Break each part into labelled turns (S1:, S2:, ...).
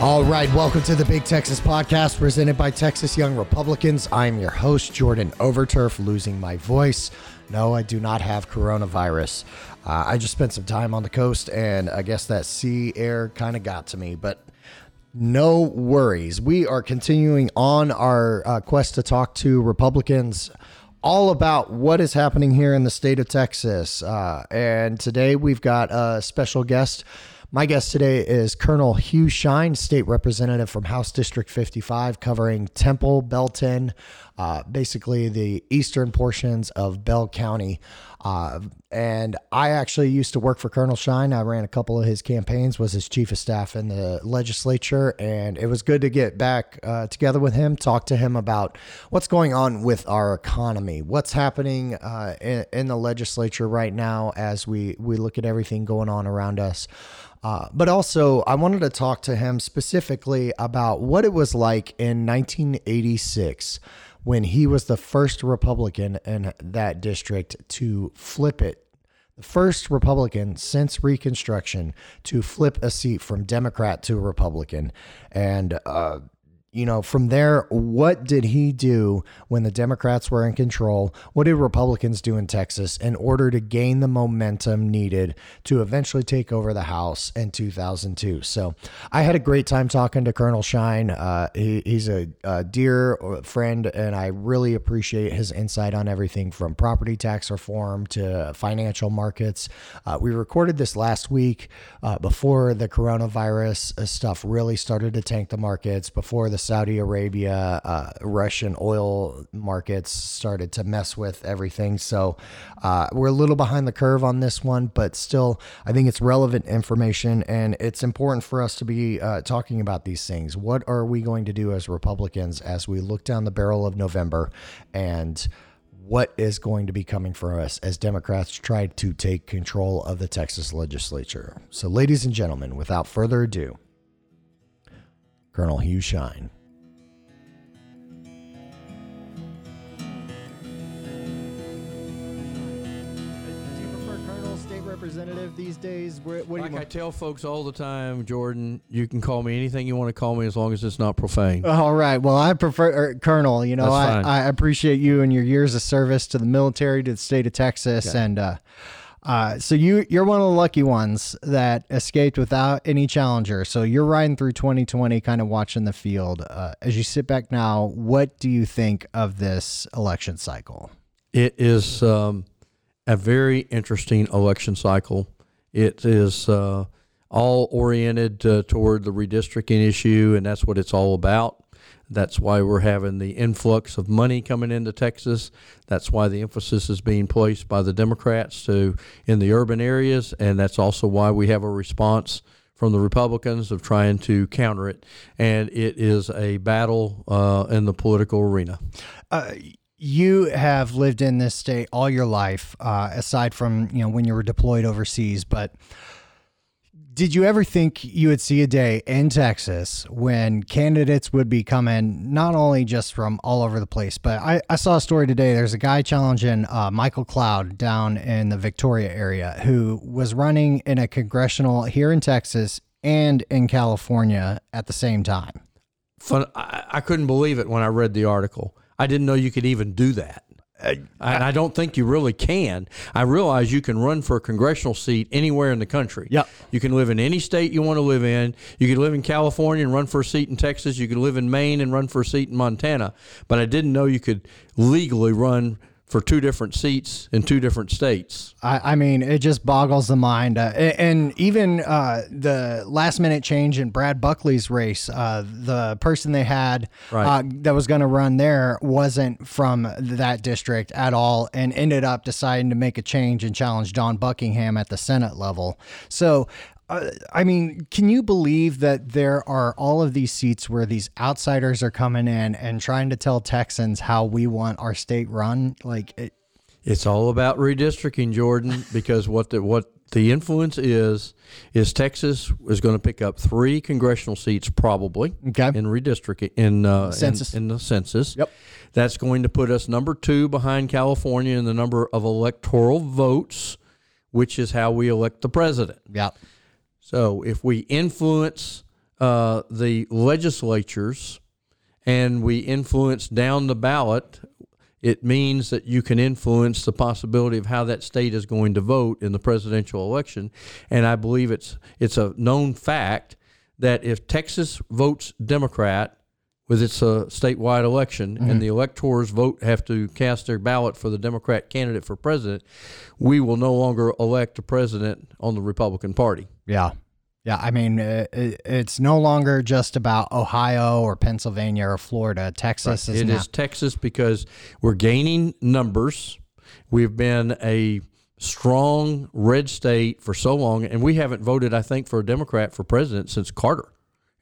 S1: All right, welcome to the Big Texas Podcast presented by Texas Young Republicans. I'm your host, Jordan Overturf, losing my voice. No, I do not have coronavirus. Uh, I just spent some time on the coast, and I guess that sea air kind of got to me, but no worries. We are continuing on our uh, quest to talk to Republicans all about what is happening here in the state of Texas. Uh, and today we've got a special guest. My guest today is Colonel Hugh Shine, state representative from House District 55, covering Temple, Belton, uh, basically the eastern portions of Bell County. Uh, and I actually used to work for Colonel Shine. I ran a couple of his campaigns, was his chief of staff in the legislature, and it was good to get back uh, together with him, talk to him about what's going on with our economy, what's happening uh, in, in the legislature right now as we we look at everything going on around us. Uh, but also, I wanted to talk to him specifically about what it was like in 1986 when he was the first Republican in that district to flip it. The first Republican since Reconstruction to flip a seat from Democrat to Republican. And, uh, you know, from there, what did he do when the Democrats were in control? What did Republicans do in Texas in order to gain the momentum needed to eventually take over the House in 2002? So I had a great time talking to Colonel Shine. Uh, he, he's a, a dear friend, and I really appreciate his insight on everything from property tax reform to financial markets. Uh, we recorded this last week uh, before the coronavirus stuff really started to tank the markets, before the Saudi Arabia, uh, Russian oil markets started to mess with everything. So uh, we're a little behind the curve on this one, but still, I think it's relevant information and it's important for us to be uh, talking about these things. What are we going to do as Republicans as we look down the barrel of November and what is going to be coming for us as Democrats try to take control of the Texas legislature. So, ladies and gentlemen, without further ado, Colonel Hugh Shine. Do you prefer Colonel, State Representative these days? Where, what do
S2: Like
S1: you
S2: I tell folks all the time, Jordan, you can call me anything you want to call me as long as it's not profane.
S1: All right. Well, I prefer er, Colonel. You know, I. I appreciate you and your years of service to the military, to the state of Texas, and uh, uh, so you you're one of the lucky ones that escaped without any challenger. So you're riding through 2020, kind of watching the field. Uh, as you sit back now, what do you think of this election cycle?
S2: It is um, a very interesting election cycle. It is uh, all oriented uh, toward the redistricting issue, and that's what it's all about. That's why we're having the influx of money coming into Texas. That's why the emphasis is being placed by the Democrats to in the urban areas, and that's also why we have a response from the Republicans of trying to counter it. And it is a battle uh, in the political arena.
S1: Uh, you have lived in this state all your life, uh, aside from you know when you were deployed overseas. But did you ever think you would see a day in Texas when candidates would be coming not only just from all over the place, but I, I saw a story today. There's a guy challenging uh, Michael Cloud down in the Victoria area who was running in a congressional here in Texas and in California at the same time.
S2: fun. I, I couldn't believe it when I read the article. I didn't know you could even do that. Uh, and I don't think you really can. I realize you can run for a congressional seat anywhere in the country.
S1: Yep.
S2: You can live in any state you want to live in. You can live in California and run for a seat in Texas. You can live in Maine and run for a seat in Montana. But I didn't know you could legally run for two different seats in two different states.
S1: I, I mean, it just boggles the mind. Uh, a- and even uh, the last minute change in Brad Buckley's race, uh, the person they had
S2: Right.
S1: uh, that was going to run there wasn't from that district at all and ended up deciding to make a change and challenge Dawn Buckingham at the Senate level. So, uh, I mean, can you believe that there are all of these seats where these outsiders are coming in and trying to tell Texans how we want our state run? Like, it,
S2: It's all about redistricting, Jordan, because what the what the influence is is Texas is going to pick up three congressional seats probably
S1: Okay.
S2: in redistricting in uh,
S1: Census.
S2: in, in the census.
S1: Yep.
S2: That's going to put us number two behind California in the number of electoral votes, which is how we elect the president.
S1: yeah.
S2: So if we influence uh, the legislatures and we influence down the ballot, it means that you can influence the possibility of how that state is going to vote in the presidential election. And I believe it's it's a known fact that if Texas votes Democrat with its uh, statewide election and the electors vote have to cast their ballot for the Democrat candidate for president, we will no longer elect a president on the Republican Party.
S1: Yeah. Yeah, I mean, uh, it, it's no longer just about Ohio or Pennsylvania or Florida. Texas is
S2: It
S1: now.
S2: is Texas because we're gaining numbers. We've been a strong red state for so long, and we haven't voted, I think, for a Democrat for president since Carter,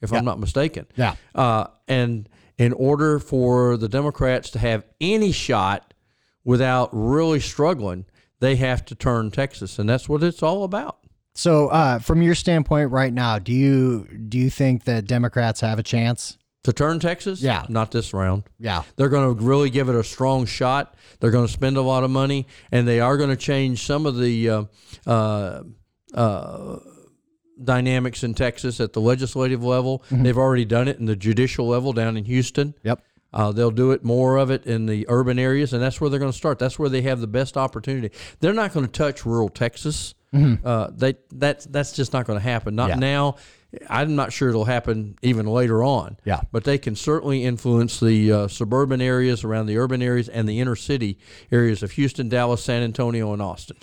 S2: if I'm not mistaken.
S1: Yeah.
S2: Uh, and in order for the Democrats to have any shot without really struggling, they have to turn Texas, and that's what it's all about.
S1: So, uh, from your standpoint right now, do you do you think that Democrats have a chance?
S2: To turn Texas?
S1: Yeah.
S2: Not this round.
S1: Yeah.
S2: They're going to really give it a strong shot. They're going to spend a lot of money, and they are going to change some of the uh, uh, uh, dynamics in Texas at the legislative level. They've already done it in the judicial level down in Houston.
S1: Yep.
S2: Uh, they'll do it more of it in the urban areas, and that's where they're going to start. That's where they have the best opportunity. They're not going to touch rural Texas. Uh, they that's that's just not going to happen. Not
S1: Yeah.
S2: now. I'm not sure it'll happen even later on.
S1: Yeah.
S2: But they can certainly influence the uh, suburban areas around the urban areas and the inner city areas of Houston, Dallas, San Antonio, and Austin.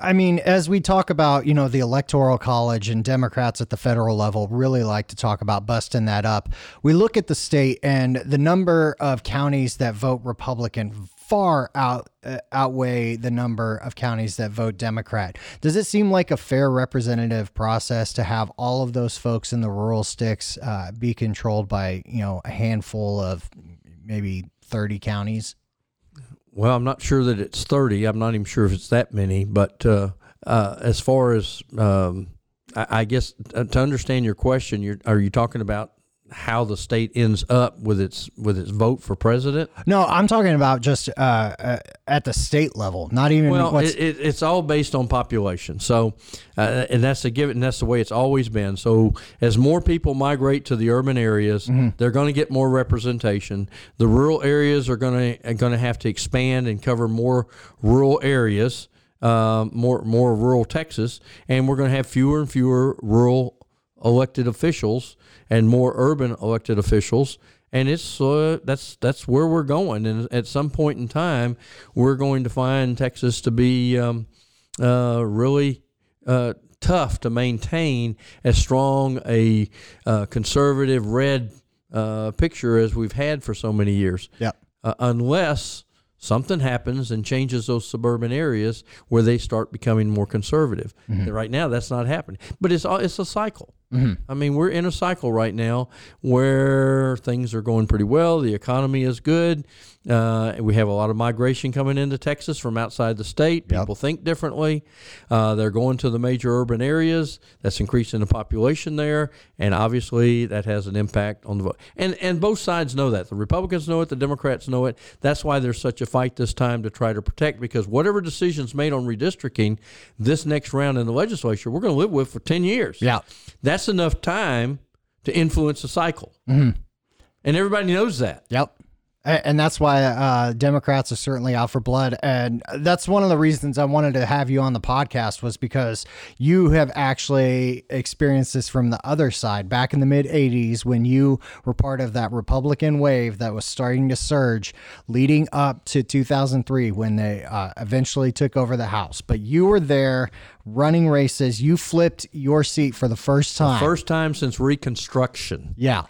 S1: I mean, as we talk about, you know, the electoral college and Democrats at the federal level really like to talk about busting that up. We look at the state and the number of counties that vote Republican far out uh, outweigh the number of counties that vote Democrat. Does it seem like a fair representative process to have all of those folks in the rural sticks uh, be controlled by, you know, a handful of maybe 30 counties?
S2: Well, I'm not sure that it's 30. I'm not even sure if it's that many. But uh, uh, as far as, um, I, I guess, uh, to understand your question, are you talking about how the state ends up with its with its vote for president?
S1: No, I'm talking about just uh, uh, at the state level, not even
S2: Well, it, it, it's all based on population. So, uh, and that's the given. And that's the way it's always been. So, as more people migrate to the urban areas, they're going to get more representation. The rural areas are going to going to have to expand and cover more rural areas, um, more more rural Texas, and we're going to have fewer and fewer rural elected officials and more urban elected officials and it's uh, that's that's where we're going and at some point in time we're going to find Texas to be um, uh, really uh, tough to maintain as strong a uh, conservative red uh, picture as we've had for so many years
S1: Yep.
S2: uh, unless something happens and changes those suburban areas where they start becoming more conservative. And right now, that's not happening. But it's it's a cycle. I mean, we're in a cycle right now where things are going pretty well. The economy is good. Uh, we have a lot of migration coming into Texas from outside the state.
S1: Yep.
S2: People think differently. Uh, they're going to the major urban areas. That's increasing the population there, and obviously that has an impact on the vote. And and both sides know that. The Republicans know it. The Democrats know it. That's why there's such a fight this time to try to protect because whatever decisions made on redistricting this next round in the legislature, we're going to live with for ten years.
S1: Yeah.
S2: that's enough time to influence the cycle, mm-hmm. and everybody knows that.
S1: Yep. And that's why uh, Democrats are certainly out for blood, and that's one of the reasons I wanted to have you on the podcast was because you have actually experienced this from the other side. Back in the mid '80s, when you were part of that Republican wave that was starting to surge, leading up to 2003, when they uh, eventually took over the House. But you were there running races. You flipped your seat for the first time.
S2: First time since Reconstruction.
S1: yeah.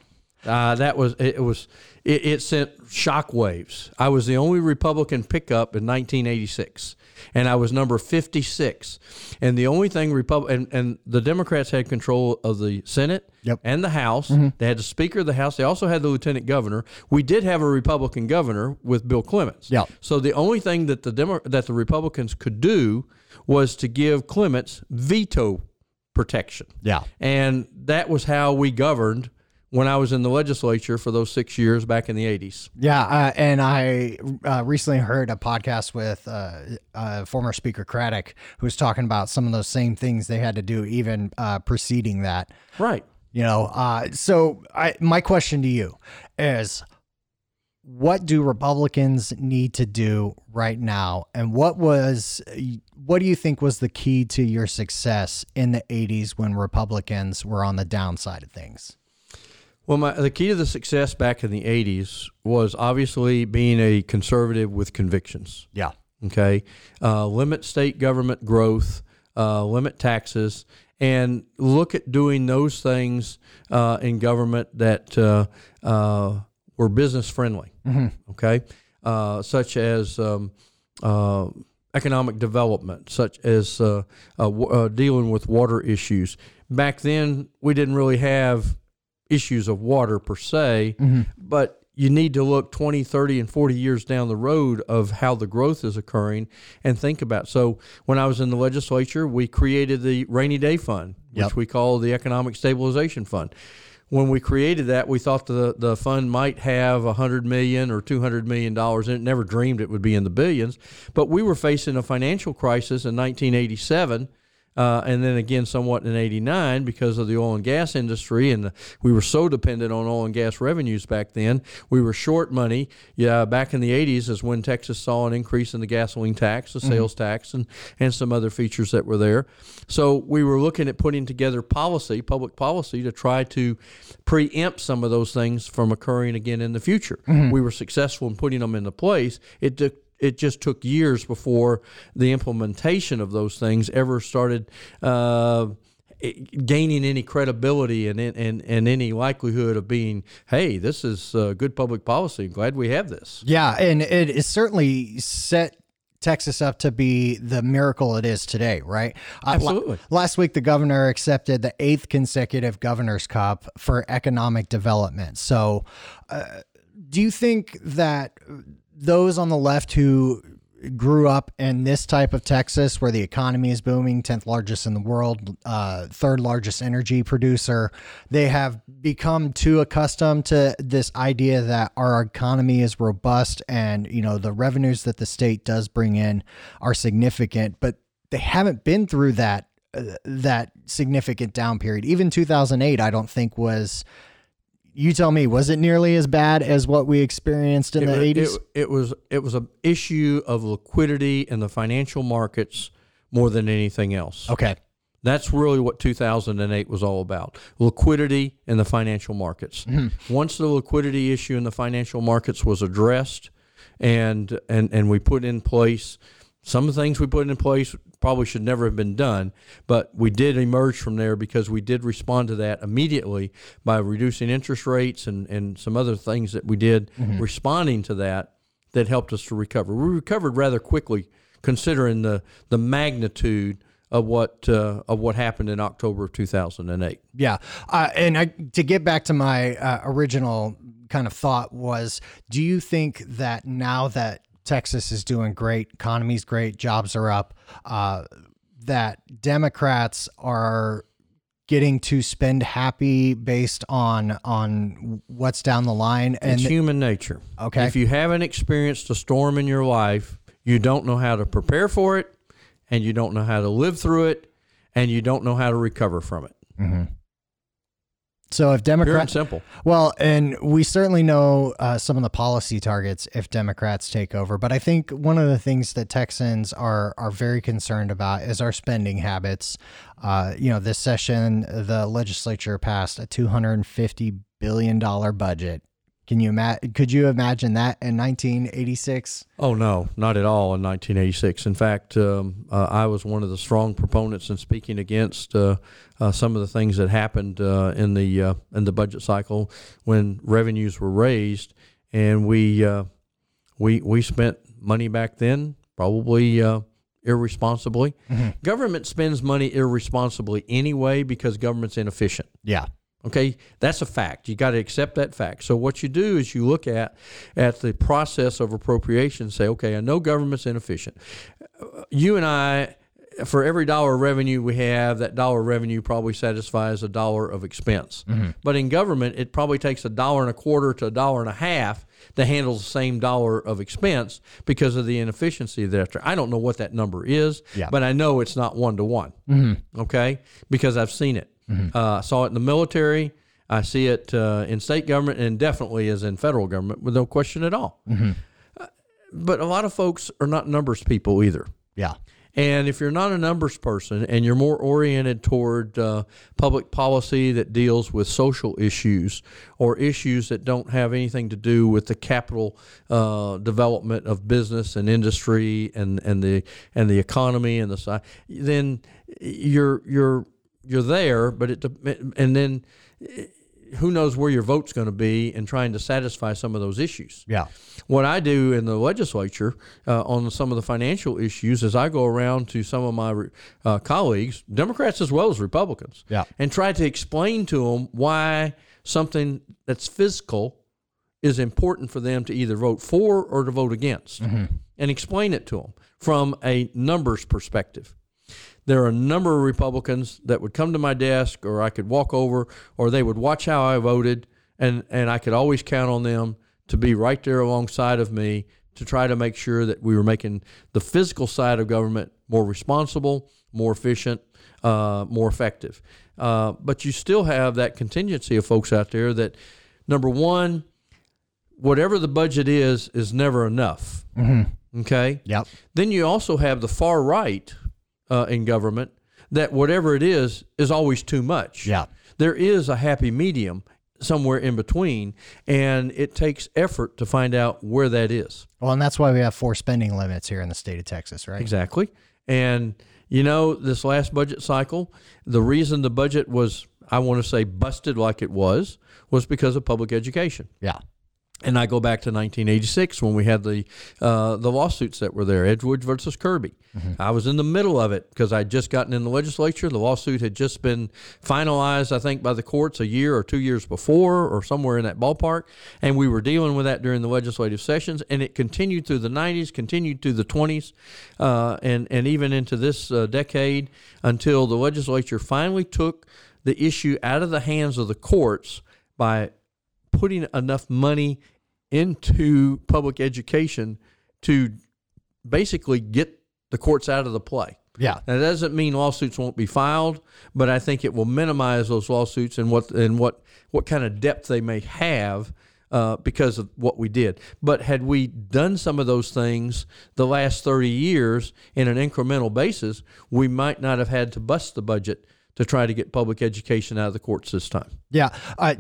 S2: Uh, that was it. Was it, it sent shock waves. I was the only Republican pickup in 1986, and I was number 56. And the only thing Repub and, and the Democrats had control of the Senate
S1: Yep.
S2: and the House. They had the Speaker of the House. They also had the Lieutenant Governor. We did have a Republican governor with Bill Clements.
S1: Yep.
S2: So the only thing that the Demo- that the Republicans could do was to give Clements veto protection.
S1: Yeah.
S2: And that was how we governed when I was in the legislature for those six years back in the 80s.
S1: Yeah, uh, and I uh, recently heard a podcast with uh, uh, former Speaker Craddick, who was talking about some of those same things they had to do even uh, preceding that.
S2: Right.
S1: You know, uh, so I, my question to you is what do Republicans need to do right now? And what was, what do you think was the key to your success in the 80s when Republicans were on the downside of things?
S2: Well, my, the key to the success back in the 80s was obviously being a conservative with convictions.
S1: Yeah.
S2: Okay. Uh, limit state government growth, uh, limit taxes, and look at doing those things uh, in government that uh, uh, were business friendly. Mm-hmm. Okay, uh, such as um, uh, economic development, such as uh, dealing with water issues. Back then, we didn't really have issues of water per se, mm-hmm. but you need to look 20, 30, and 40 years down the road of how the growth is occurring and think about. So, when I was in the legislature, we created the rainy day fund, which yep. we call the Economic Stabilization Fund. When we created that, we thought the, the fund might have 100 million or 200 million dollars in it. Never dreamed it would be in the billions. But we were facing a financial crisis in 1987 uh, and then again somewhat in 89 because of the oil and gas industry and the, we were so dependent on oil and gas revenues back then we were short money yeah back in the 80s is when texas saw an increase in the gasoline tax the mm-hmm. sales mm-hmm. tax and, and some other features that were there so we were looking at putting together policy public policy to try to preempt some of those things from occurring again in the future mm-hmm. we were successful in putting them into place it took it just took years before the implementation of those things ever started uh, gaining any credibility and, and, and any likelihood of being, hey, this is uh, good public policy. glad we have this.
S1: Yeah, and it is certainly set Texas up to be the miracle it is today, right?
S2: Uh, Absolutely. Uh,
S1: last week, the governor accepted the eighth consecutive Governor's Cup for economic development. So, uh, do you think that those on the left who grew up in this type of Texas where the economy is booming, 10th largest in the world, uh, third largest energy producer, they have become too accustomed to this idea that our economy is robust and, you know, the revenues that the state does bring in are significant, but they haven't been through that uh, that significant down period. Even 2008 I don't think was you tell me, was it nearly as bad as what we experienced in
S2: it,
S1: the eighties?
S2: It, it, was. It was an issue of liquidity in the financial markets more than anything else.
S1: Okay,
S2: that's really what 2008 was all about: liquidity in the financial markets. Mm-hmm. Once the liquidity issue in the financial markets was addressed, and and and we put in place some of the things we put in place probably should never have been done, but we did emerge from there because we did respond to that immediately by reducing interest rates and, and some other things that we did mm-hmm. responding to that that helped us to recover. We recovered rather quickly considering the, the magnitude of what uh, of what happened in October of 2008.
S1: Yeah, uh, and I, to get back to my uh, original kind of thought was, do you think that now that Texas is doing great, economy's great, jobs are up. Uh, that Democrats are getting to spend happy based on on what's down the line
S2: and it's human nature
S1: okay
S2: if you haven't experienced a storm in your life you don't know how to prepare for it and you don't know how to live through it and you don't know how to recover from it
S1: mm-hmm. So if Democrats,
S2: simple.
S1: Well, and we certainly know uh, some of the policy targets if Democrats take over. But I think one of the things that Texans are are very concerned about is our spending habits. Uh, you know, this session the legislature passed a two hundred and fifty billion dollar budget can you imagine? Could you imagine that in 1986?
S2: Oh no, not at all in 1986. In fact, um, uh, I was one of the strong proponents in speaking against uh, uh, some of the things that happened uh, in the uh, in the budget cycle when revenues were raised, and we uh, we we spent money back then probably irresponsibly. Mm-hmm. Government spends money irresponsibly anyway because government's inefficient.
S1: Yeah.
S2: Okay, that's a fact. You got to accept that fact. So what you do is you look at at the process of appropriation. And say, okay, I know government's inefficient. You and I, for every dollar of revenue we have, that dollar of revenue probably satisfies a dollar of expense. Mm-hmm. But in government, it probably takes a dollar and a quarter to a dollar and a half to handle the same dollar of expense because of the inefficiency thereafter. I don't know what that number is,
S1: yeah.
S2: but I know it's not one to one. Okay, because I've seen it. Uh, I saw it in the military. I see it uh, in state government, and definitely is in federal government, with no question at all. Uh, but a lot of folks are not numbers people either.
S1: Yeah.
S2: And if you're not a numbers person and you're more oriented toward uh, public policy that deals with social issues or issues that don't have anything to do with the capital uh, development of business and industry and, and the and the economy and the side, then you're you're you're there. But it and then who knows where your vote's going to be in trying to satisfy some of those issues.
S1: Yeah.
S2: What I do in the legislature uh, on some of the financial issues is I go around to some of my uh, colleagues, Democrats as well as Republicans,
S1: Yeah.
S2: and try to explain to them why something that's fiscal is important for them to either vote for or to vote against, and explain it to them from a numbers perspective there are a number of Republicans that would come to my desk, or I could walk over, or they would watch how I voted, and and I could always count on them to be right there alongside of me to try to make sure that we were making the physical side of government more responsible, more efficient, uh, more effective. Uh, but you still have that contingency of folks out there that, number one, whatever the budget is is never enough. Okay.
S1: Yep.
S2: Then you also have the far right uh, in government that whatever it is is always too much.
S1: Yeah.
S2: There is a happy medium somewhere in between, and it takes effort to find out where that is.
S1: Well, and that's why we have four spending limits here in the state of Texas, right?
S2: Exactly. And, you know, this last budget cycle, the reason the budget was, I want to say, busted like it was, was because of public education.
S1: Yeah.
S2: And I go back to 1986 when we had the uh, the lawsuits that were there, Edgewood versus Kirby. I was in the middle of it because I'd just gotten in the legislature. The lawsuit had just been finalized, I think, by the courts a year or two years before, or somewhere in that ballpark. And we were dealing with that during the legislative sessions, and it continued through the 90s, continued through the 20s, uh, and and even into this uh, decade until the legislature finally took the issue out of the hands of the courts by putting enough money into public education to basically get the courts out of the play.
S1: Yeah.
S2: Now, that doesn't mean lawsuits won't be filed, but I think it will minimize those lawsuits and what and what what kind of depth they may have uh, because of what we did. But had we done some of those things the last thirty years in an incremental basis, we might not have had to bust the budget to try to get public education out of the courts this time.
S1: Yeah. Uh,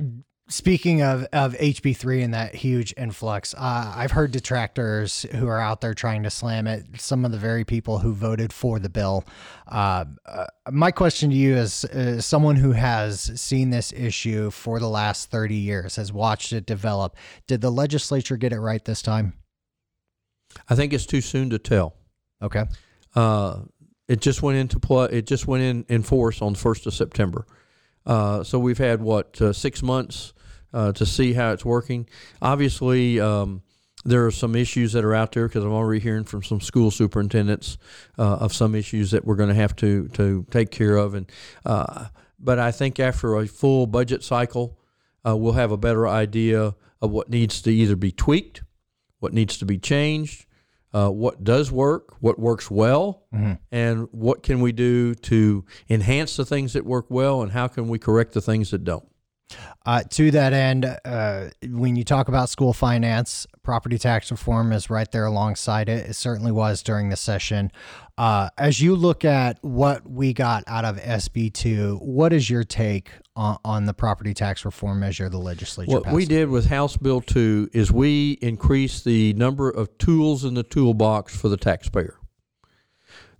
S1: speaking of, of HB3 and that huge influx, uh, I've heard detractors who are out there trying to slam it, some of the very people who voted for the bill. Uh, uh, my question to you is, is someone who has seen this issue for the last 30 years, has watched it develop, did the legislature get it right this time?
S2: I think it's too soon to tell.
S1: Okay.
S2: Uh, it just went into play. It just went in, in force on the first of September. Uh, so we've had what uh, six months uh, to see how it's working. Obviously, um, there are some issues that are out there because I'm already hearing from some school superintendents uh, of some issues that we're going to have to to take care of. And uh, but I think after a full budget cycle, we'll have a better idea of what needs to either be tweaked, what needs to be changed, uh, what does work, what works well, and what can we do to enhance the things that work well, and how can we correct the things that don't.
S1: Uh, to that end, uh, when you talk about school finance, property tax reform is right there alongside it. It certainly was during the session. Uh, as you look at what we got out of SB2, what is your take on, on the property tax reform measure the legislature
S2: What
S1: passed?
S2: we did with House Bill 2 is we increased the number of tools in the toolbox for the taxpayer.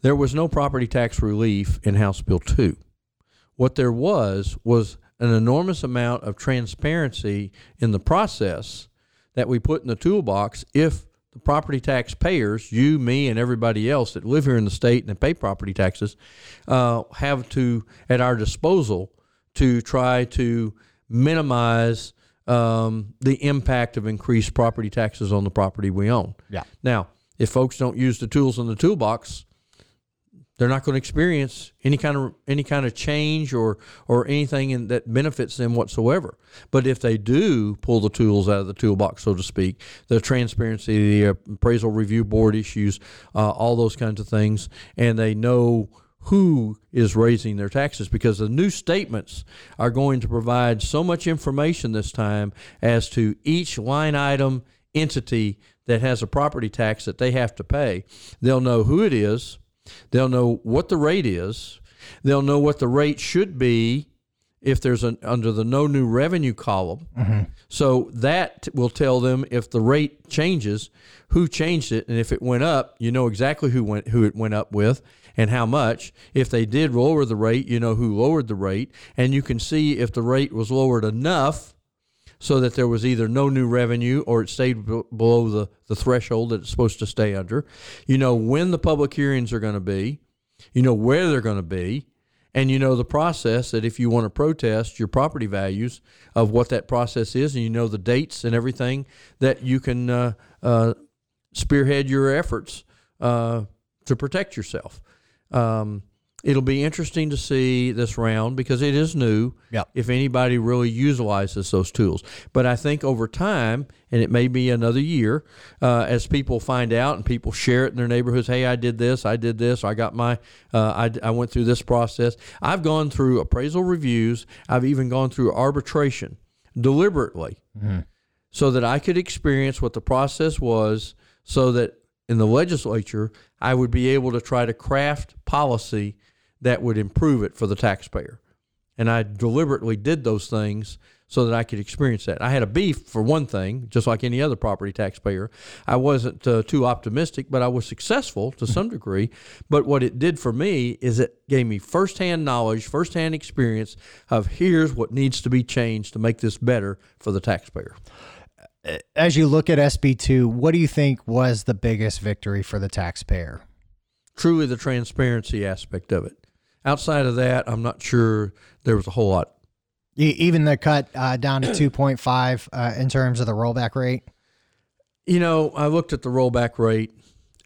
S2: There was no property tax relief in House Bill 2. What there was was an enormous amount of transparency in the process that we put in the toolbox if the property tax payers, you, me, and everybody else that live here in the state and pay property taxes, uh, have to at our disposal to try to minimize um, the impact of increased property taxes on the property we own.
S1: Yeah.
S2: Now, if folks don't use the tools in the toolbox, they're not going to experience any kind of any kind of change or or anything in, that benefits them whatsoever. But if they do pull the tools out of the toolbox, so to speak, the transparency, the appraisal review board issues, uh, all those kinds of things, and they know who is raising their taxes because the new statements are going to provide so much information this time as to each line item entity that has a property tax that they have to pay. They'll know who it is, they'll know what the rate is, they'll know what the rate should be if there's an under the no new revenue column. Mm-hmm. So that will tell them if the rate changes, who changed it, and if it went up, you know exactly who went who it went up with and how much. If they did lower the rate, you know who lowered the rate, and you can see if the rate was lowered enough so that there was either no new revenue or it stayed b- below the, the threshold that it's supposed to stay under. You know when the public hearings are going to be, you know where they're going to be, and you know the process that if you want to protest your property values of what that process is, and you know the dates and everything that you can uh, uh, spearhead your efforts uh, to protect yourself. Um, it'll be interesting to see this round because it is new.
S1: Yep.
S2: If anybody really utilizes those tools, but I think over time, and it may be another year, uh, as people find out and people share it in their neighborhoods. Hey, I did this. I did this. I got my. Uh, I I went through this process. I've gone through appraisal reviews. I've even gone through arbitration deliberately, so that I could experience what the process was, so that in the legislature I would be able to try to craft policy that would improve it for the taxpayer. And I deliberately did those things so that I could experience that. I had a beef for one thing, just like any other property taxpayer. I wasn't uh, too optimistic, but I was successful to some degree. But what it did for me is it gave me firsthand knowledge, firsthand experience of here's what needs to be changed to make this better for the taxpayer.
S3: As you look at SB2, what do you think was the biggest victory for the taxpayer?
S2: Truly, the transparency aspect of it. Outside of that, I'm not sure there was a whole lot
S3: Even the cut uh, down to 2.5 uh, in terms of the rollback rate?
S2: You know, I looked at the rollback rate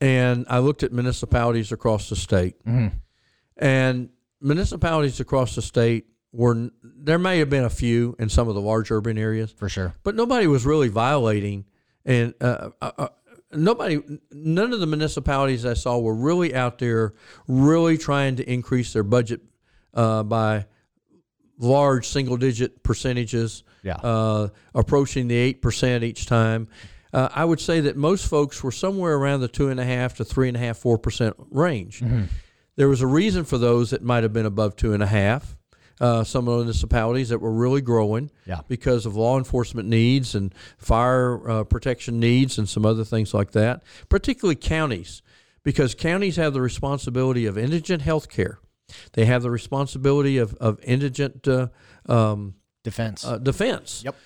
S2: and I looked at municipalities across the state. And municipalities across the state were, there may have been a few in some of the large urban areas,
S3: For sure.
S2: but nobody was really violating. And uh, uh, uh, nobody, none of the municipalities I saw were really out there really trying to increase their budget uh, by large single digit percentages,
S3: Yeah.
S2: uh, approaching the eight percent each time. Uh, I would say that most folks were somewhere around the two and a half to three and a half, four percent range. There was a reason for those that might have been above two and a half. Uh, some of the municipalities that were really growing
S3: Yeah.
S2: because of law enforcement needs and fire uh, protection needs and some other things like that, particularly counties, because counties have the responsibility of indigent health care. They have the responsibility of, of indigent uh, um,
S3: Defense.
S2: uh, defense.
S3: Yep.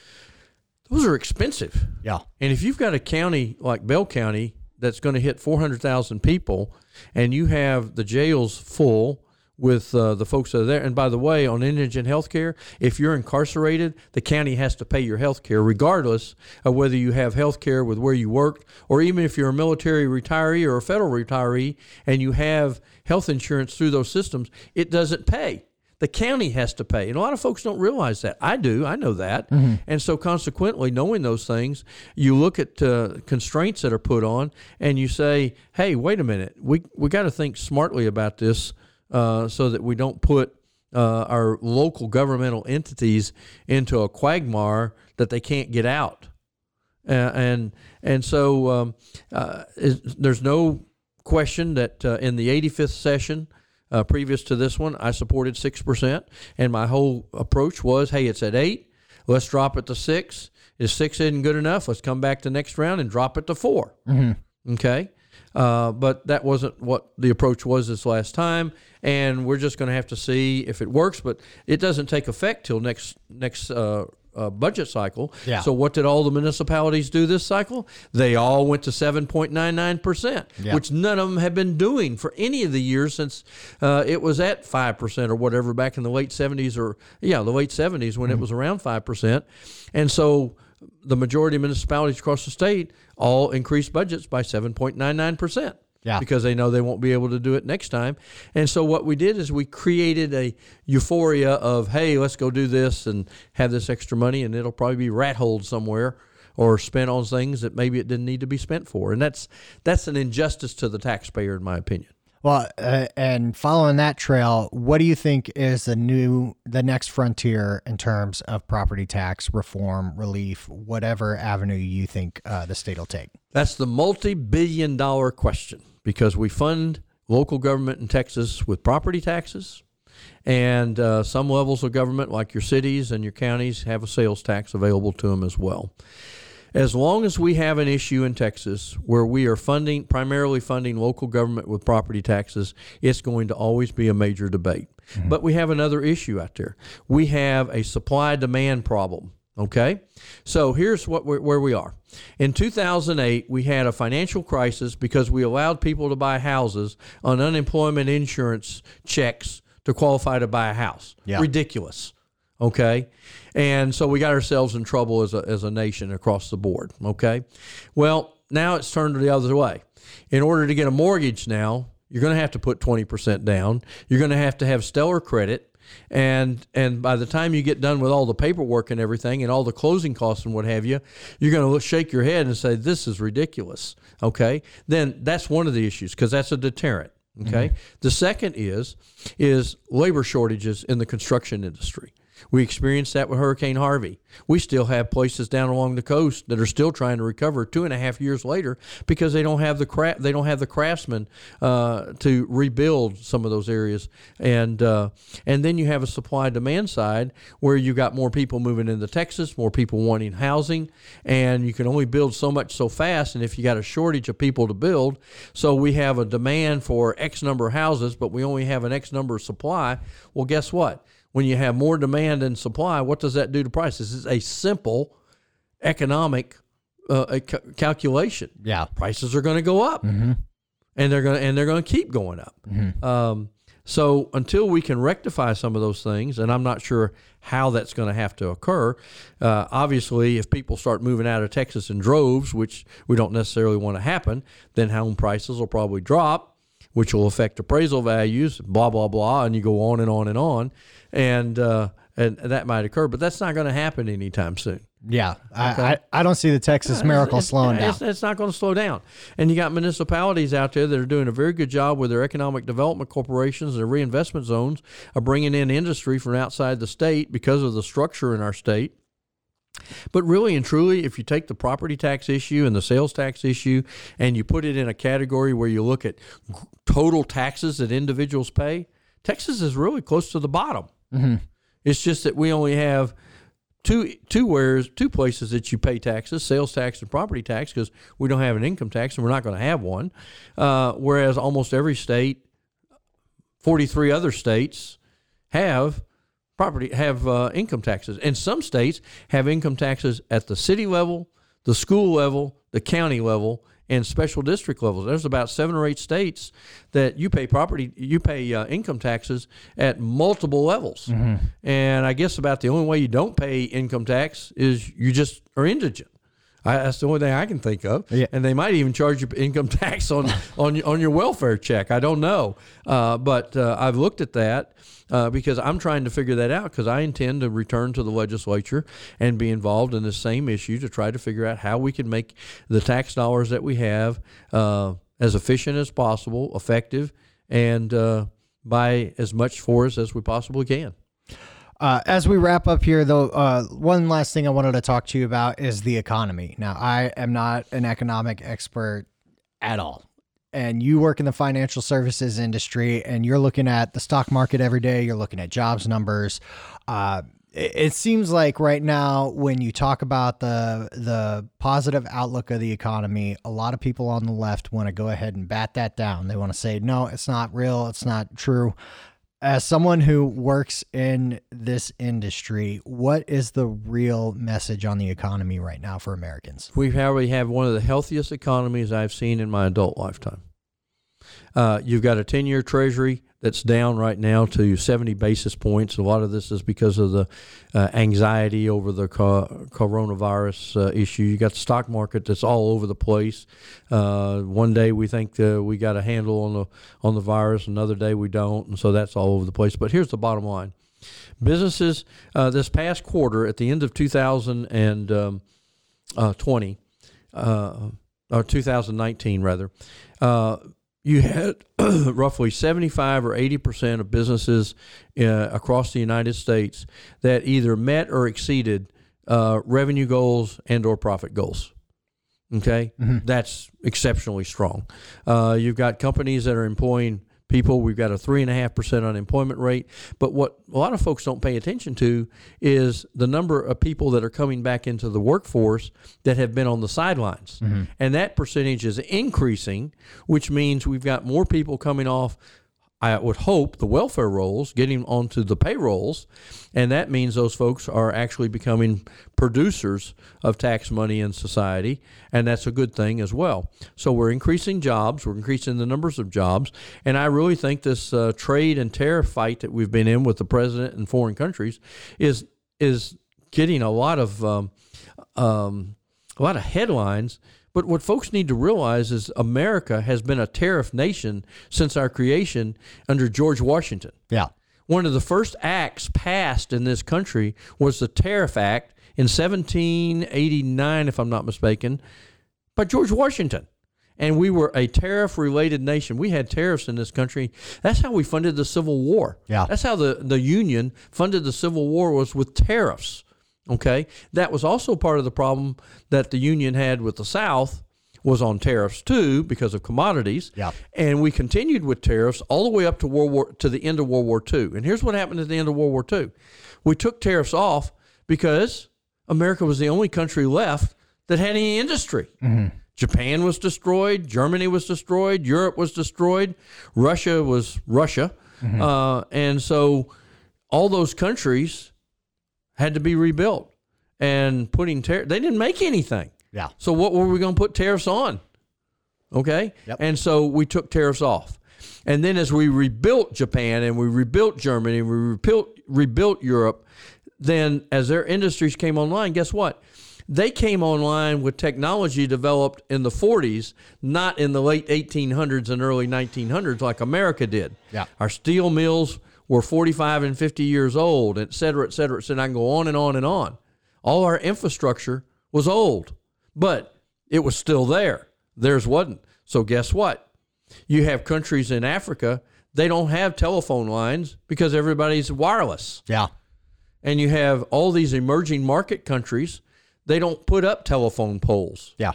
S2: Those are expensive.
S3: yeah.
S2: And if you've got a county like Bell County that's going to hit 400,000 people and you have the jails full with uh, the folks that are there, and by the way, on indigent health care, if you're incarcerated, the county has to pay your health care regardless of whether you have health care with where you worked or even if you're a military retiree or a federal retiree and you have health insurance through those systems, it doesn't pay the county has to pay. And a lot of folks don't realize that. I do. I know that. And so, consequently, knowing those things, you look at uh, constraints that are put on and you say, hey, wait a minute. We, we got to think smartly about this uh, so that we don't put uh, our local governmental entities into a quagmire that they can't get out. Uh, and and so um, uh, is, there's no question that uh, in the 85th session, uh, previous to this one, I supported six percent, and my whole approach was, hey, it's at eight, let's drop it to six. If six isn't good enough, let's come back to next round and drop it to 4 Okay. Uh, but that wasn't what the approach was this last time, and we're just going to have to see if it works. But it doesn't take effect till next next uh, uh, budget cycle.
S3: Yeah.
S2: So what did all the municipalities do this cycle? They all went to seven point nine nine percent,
S3: Yeah.
S2: which none of them have been doing for any of the years since uh, it was at five percent or whatever back in the late seventies or yeah the late seventies when it was around five percent, and so the majority of municipalities across the state all increased budgets by 7.99%.
S3: Yeah.
S2: Because they know they won't be able to do it next time. And so what we did is we created a euphoria of, hey, let's go do this and have this extra money, and it'll probably be rat holed somewhere or spent on things that maybe it didn't need to be spent for. And that's that's an injustice to the taxpayer, in my opinion.
S1: Well, uh, and following that trail, what do you think is the new, the next frontier in terms of property tax reform, relief, whatever avenue you think uh, the state will take?
S2: That's the multi billion dollar question because we fund local government in Texas with property taxes. And uh, some levels of government, like your cities and your counties, have a sales tax available to them as well. As long as we have an issue in Texas where we are funding, primarily funding local government with property taxes, it's going to always be a major debate. Mm-hmm. But we have another issue out there. We have a supply demand problem. Okay, so here's what where we are. In 2008, we had a financial crisis because we allowed people to buy houses on unemployment insurance checks to qualify to buy a house. Yeah. Ridiculous. Okay. And so we got ourselves in trouble as a, as a nation across the board. Okay. Well, now it's turned the other way. In order to get a mortgage now, you're going to have to put 20% down. You're going to have to have stellar credit. And and by the time you get done with all the paperwork and everything and all the closing costs and what have you, you're going to shake your head and say this is ridiculous. Okay? Then that's one of the issues because that's a deterrent. Okay? Mm-hmm. The second is is labor shortages in the construction industry. We experienced that with Hurricane Harvey. We still have places down along the coast that are still trying to recover two and a half years later because they don't have the craft they don't have the craftsmen uh, to rebuild some of those areas. And uh, and then you have a supply demand side where you got more people moving into Texas, more people wanting housing, and you can only build so much so fast. And if you got a shortage of people to build, so we have a demand for X number of houses, but we only have an X number of supply. Well, guess what? When you have more demand and supply, what does that do to prices? It's a simple economic uh, calculation.
S1: Yeah,
S2: prices are going to go up, mm-hmm. and they're going to and they're going to keep going up. Mm-hmm. Um, so until we can rectify some of those things, and I'm not sure how that's going to have to occur. Uh, obviously, if people start moving out of Texas in droves, which we don't necessarily want to happen, then home prices will probably drop which will affect appraisal values, blah blah blah, and you go on and on and on, and uh, and that might occur, but that's not going to happen anytime soon.
S1: Yeah, okay. I, I, I, don't see the Texas miracle
S2: it's,
S1: slowing
S2: it's,
S1: down.
S2: It's, not going to slow down. And you got municipalities out there that are doing a very good job with their economic development corporations and their reinvestment zones of bringing in industry from outside the state because of the structure in our state. But really and truly, if you take the property tax issue and the sales tax issue and you put it in a category where you look at total taxes that individuals pay, Texas is really close to the bottom. Mm-hmm. It's just that we only have two two where's two places that you pay taxes: sales tax and property tax, because we don't have an income tax and we're not going to have one. Uh, whereas almost every state, forty three other states, have property have uh, income taxes, and some states have income taxes at the city level, the school level, the county level, and special district levels. There's about seven or eight states that you pay property, you pay uh, income taxes at multiple levels. Mm-hmm. And I guess about the only way you don't pay income tax is you just are indigent. I, that's the only thing I can think of. Yeah. And they might even charge you income tax on on on your welfare check. I don't know, uh, but uh, I've looked at that uh, because I'm trying to figure that out because I intend to return to the legislature and be involved in the same issue to try to figure out how we can make the tax dollars that we have uh, as efficient as possible, effective, and uh, buy as much for us as we possibly can.
S1: Uh, as we wrap up here, though, uh, one last thing I wanted to talk to you about is the economy. Now, I am not an economic expert at all. And you work in the financial services industry and you're looking at the stock market every day, you're looking at jobs numbers. Uh, it seems like right now when you talk about the the positive outlook of the economy a lot of people on the left want to go ahead and bat that down they want to say no it's not real it's not true as someone who works in this industry, what is the real message on the economy right now for Americans?
S2: We probably have one of the healthiest economies I've seen in my adult lifetime. Uh, you've got a 10 year treasury that's down right now to 70 basis points. A lot of this is because of the uh, anxiety over the co- coronavirus uh, issue. You got the stock market that's all over the place. Uh, one day we think we got a handle on the on the virus, another day we don't, and so that's all over the place. But here's the bottom line: businesses uh, this past quarter, at the end of 2020, uh, uh, or 2019 rather you had roughly 75 or 80 percent of businesses uh, across the United States that either met or exceeded uh, revenue goals and or profit goals. Okay, that's exceptionally strong. Uh, you've got companies that are employing people. We've got a three and a half percent unemployment rate. But what a lot of folks don't pay attention to is the number of people that are coming back into the workforce that have been on the sidelines, mm-hmm. and that percentage is increasing, which means we've got more people coming off. I would hope the welfare rolls getting onto the payrolls, and that means those folks are actually becoming producers of tax money in society, and that's a good thing as well. So we're increasing jobs, we're increasing the numbers of jobs, and I really think this uh, trade and tariff fight that we've been in with the president and foreign countries is is getting a lot of um, um, a lot of headlines. But what folks need to realize is America has been a tariff nation since our creation under George Washington.
S3: Yeah.
S2: One of the first acts passed in this country was the Tariff Act in 1789, if I'm not mistaken, by George Washington. And we were a tariff related nation. We had tariffs in this country. That's how we funded the Civil War.
S3: Yeah.
S2: That's how the, the Union funded the Civil War was with tariffs. Okay. That was also part of the problem that the Union had with the South was on tariffs too because of commodities.
S3: Yeah.
S2: And we continued with tariffs all the way up to World War to the end of World War II. And here's what happened at the end of World War II. We took tariffs off because America was the only country left that had any industry. Japan was destroyed, Germany was destroyed, Europe was destroyed, Russia was Russia. Uh, and so all those countries had to be rebuilt. And putting tariff, they didn't make anything.
S3: Yeah.
S2: So what were we going to put tariffs on? Okay.
S3: Yep.
S2: And so we took tariffs off. And then as we rebuilt Japan and we rebuilt Germany and we rebuilt rebuilt Europe, then as their industries came online, guess what? They came online with technology developed in the 40s, not in the late 1800s and early 1900s like America did.
S3: Yeah.
S2: Our steel mills were 45 and 50 years old, et cetera, et cetera, et cetera. I can go on and on and on. All our infrastructure was old, but it was still there. Theirs wasn't. So guess what? You have countries in Africa, they don't have telephone lines because everybody's wireless.
S3: Yeah.
S2: And you have all these emerging market countries, they don't put up telephone poles.
S3: Yeah.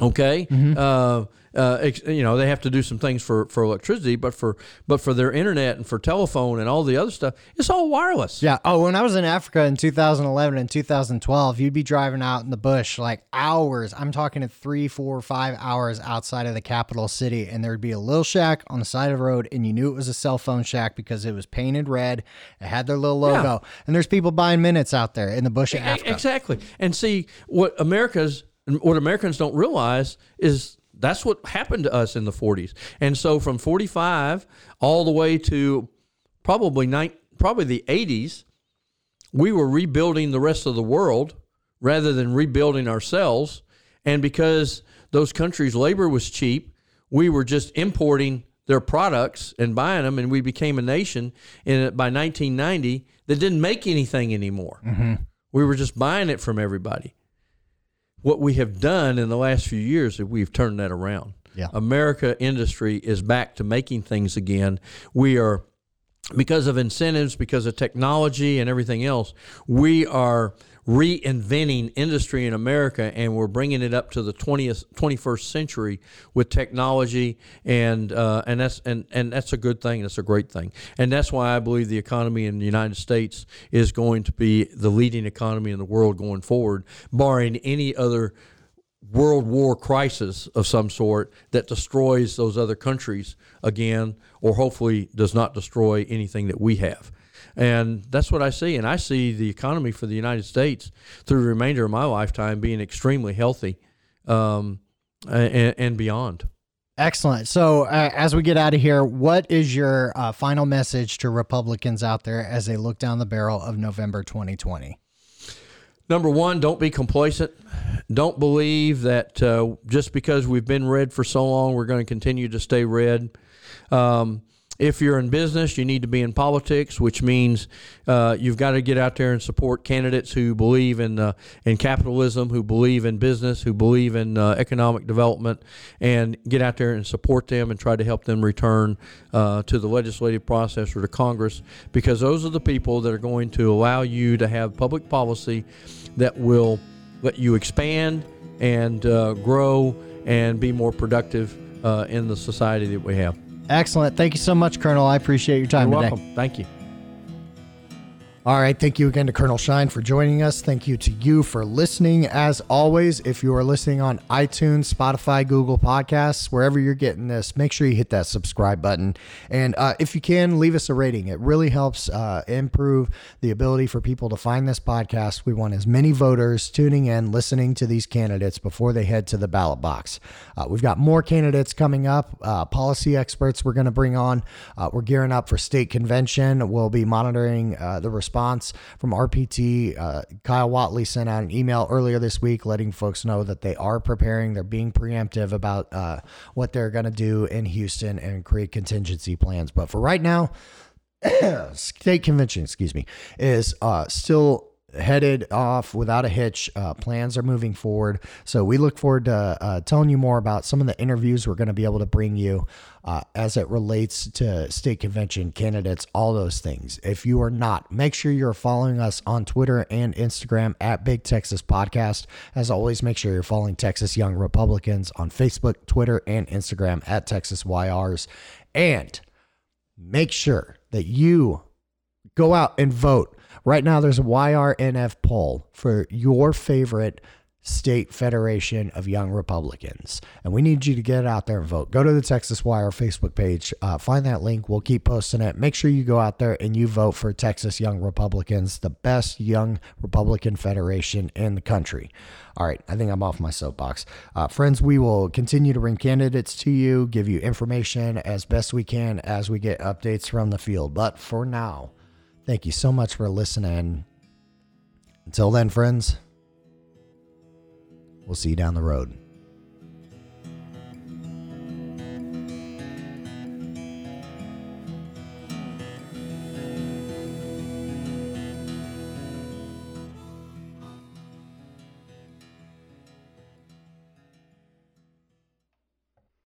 S2: Okay, uh, uh, you know they have to do some things for, for electricity, but for but for their internet and for telephone and all the other stuff, it's all wireless.
S3: Yeah. Oh, when I was in Africa in 2011 and 2012, you'd be driving out in the bush like hours. I'm talking at three, four, five hours outside of the capital city, and there'd be a little shack on the side of the road, and you knew it was a cell phone shack because it was painted red. It had their little logo, and there's people buying minutes out there in the bush of Africa.
S2: Exactly. And see what America's what Americans don't realize is that's what happened to us in the 40s. And so from 45 all the way to probably nine, probably the 80s, we were rebuilding the rest of the world rather than rebuilding ourselves. And because those countries' labor was cheap, we were just importing their products and buying them, and we became a nation in by 1990 that didn't make anything anymore. Mm-hmm. We were just buying it from everybody. What we have done in the last few years is we've turned that around.
S3: Yeah.
S2: America industry is back to making things again. We are because of incentives, because of technology and everything else, we are reinventing industry in America and we're bringing it up to the 20th 21st century with technology and uh, and that's and, and that's a good thing that's a great thing and that's why I believe the economy in the United States is going to be the leading economy in the world going forward barring any other world war crisis of some sort that destroys those other countries again, or hopefully does not destroy anything that we have. And that's what I see. And I see the economy for the United States through the remainder of my lifetime being extremely healthy um, and, and beyond.
S3: Excellent. So, uh, as we get out of here, what is your uh, final message to Republicans out there as they look down the barrel of November 2020?
S2: Number one, don't be complacent. Don't believe that uh, just because we've been red for so long, we're going to continue to stay red. Um, if you're in business, you need to be in politics, which means uh, you've got to get out there and support candidates who believe in uh, in capitalism, who believe in business, who believe in uh, economic development, and get out there and support them and try to help them return uh, to the legislative process or to Congress, because those are the people that are going to allow you to have public policy that will let you expand and uh, grow and be more productive uh, in the society that we have.
S3: Excellent. Thank you so much, Colonel. I appreciate your time
S2: You're
S3: today.
S2: welcome. Thank you.
S1: All right. Thank you again to Colonel Shine for joining us. Thank you to you for listening. As always, if you are listening on iTunes, Spotify, Google Podcasts, wherever you're getting this, make sure you hit that subscribe button. And uh, if you can, leave us a rating. It really helps uh, improve the ability for people to find this podcast. We want as many voters tuning in, listening to these candidates before they head to the ballot box. Uh, we've got more candidates coming up, uh, policy experts we're going to bring on. Uh, we're gearing up for state convention. We'll be monitoring uh, the response from RPT. Uh, Kyle Whatley sent out an email earlier this week letting folks know that they are preparing. They're being preemptive about uh, what they're going to do in Houston and create contingency plans. But for right now, state convention, excuse me, is uh, still headed off without a hitch. Uh, plans are moving forward. So we look forward to uh, telling you more about some of the interviews we're going to be able to bring you uh, as it relates to state convention candidates, all those things. If you are not, make sure you're following us on Twitter and Instagram at Big Texas Podcast. As always, make sure you're following Texas Young Republicans on Facebook, Twitter, and Instagram at Texas YRs. And make sure that you go out and vote. Right now, there's a YRNF poll for your favorite state federation of young Republicans. And we need you to get out there and vote. Go to the Texas YR Facebook page, uh, find that link. We'll keep posting it. Make sure you go out there and you vote for Texas Young Republicans, the best young Republican federation in the country. All right, I think I'm off my soapbox. Uh, friends, we will continue to bring candidates to you, give you information as best we can as we get updates from the field. But for now, thank you so much for listening. Until then, friends, we'll see you down the road.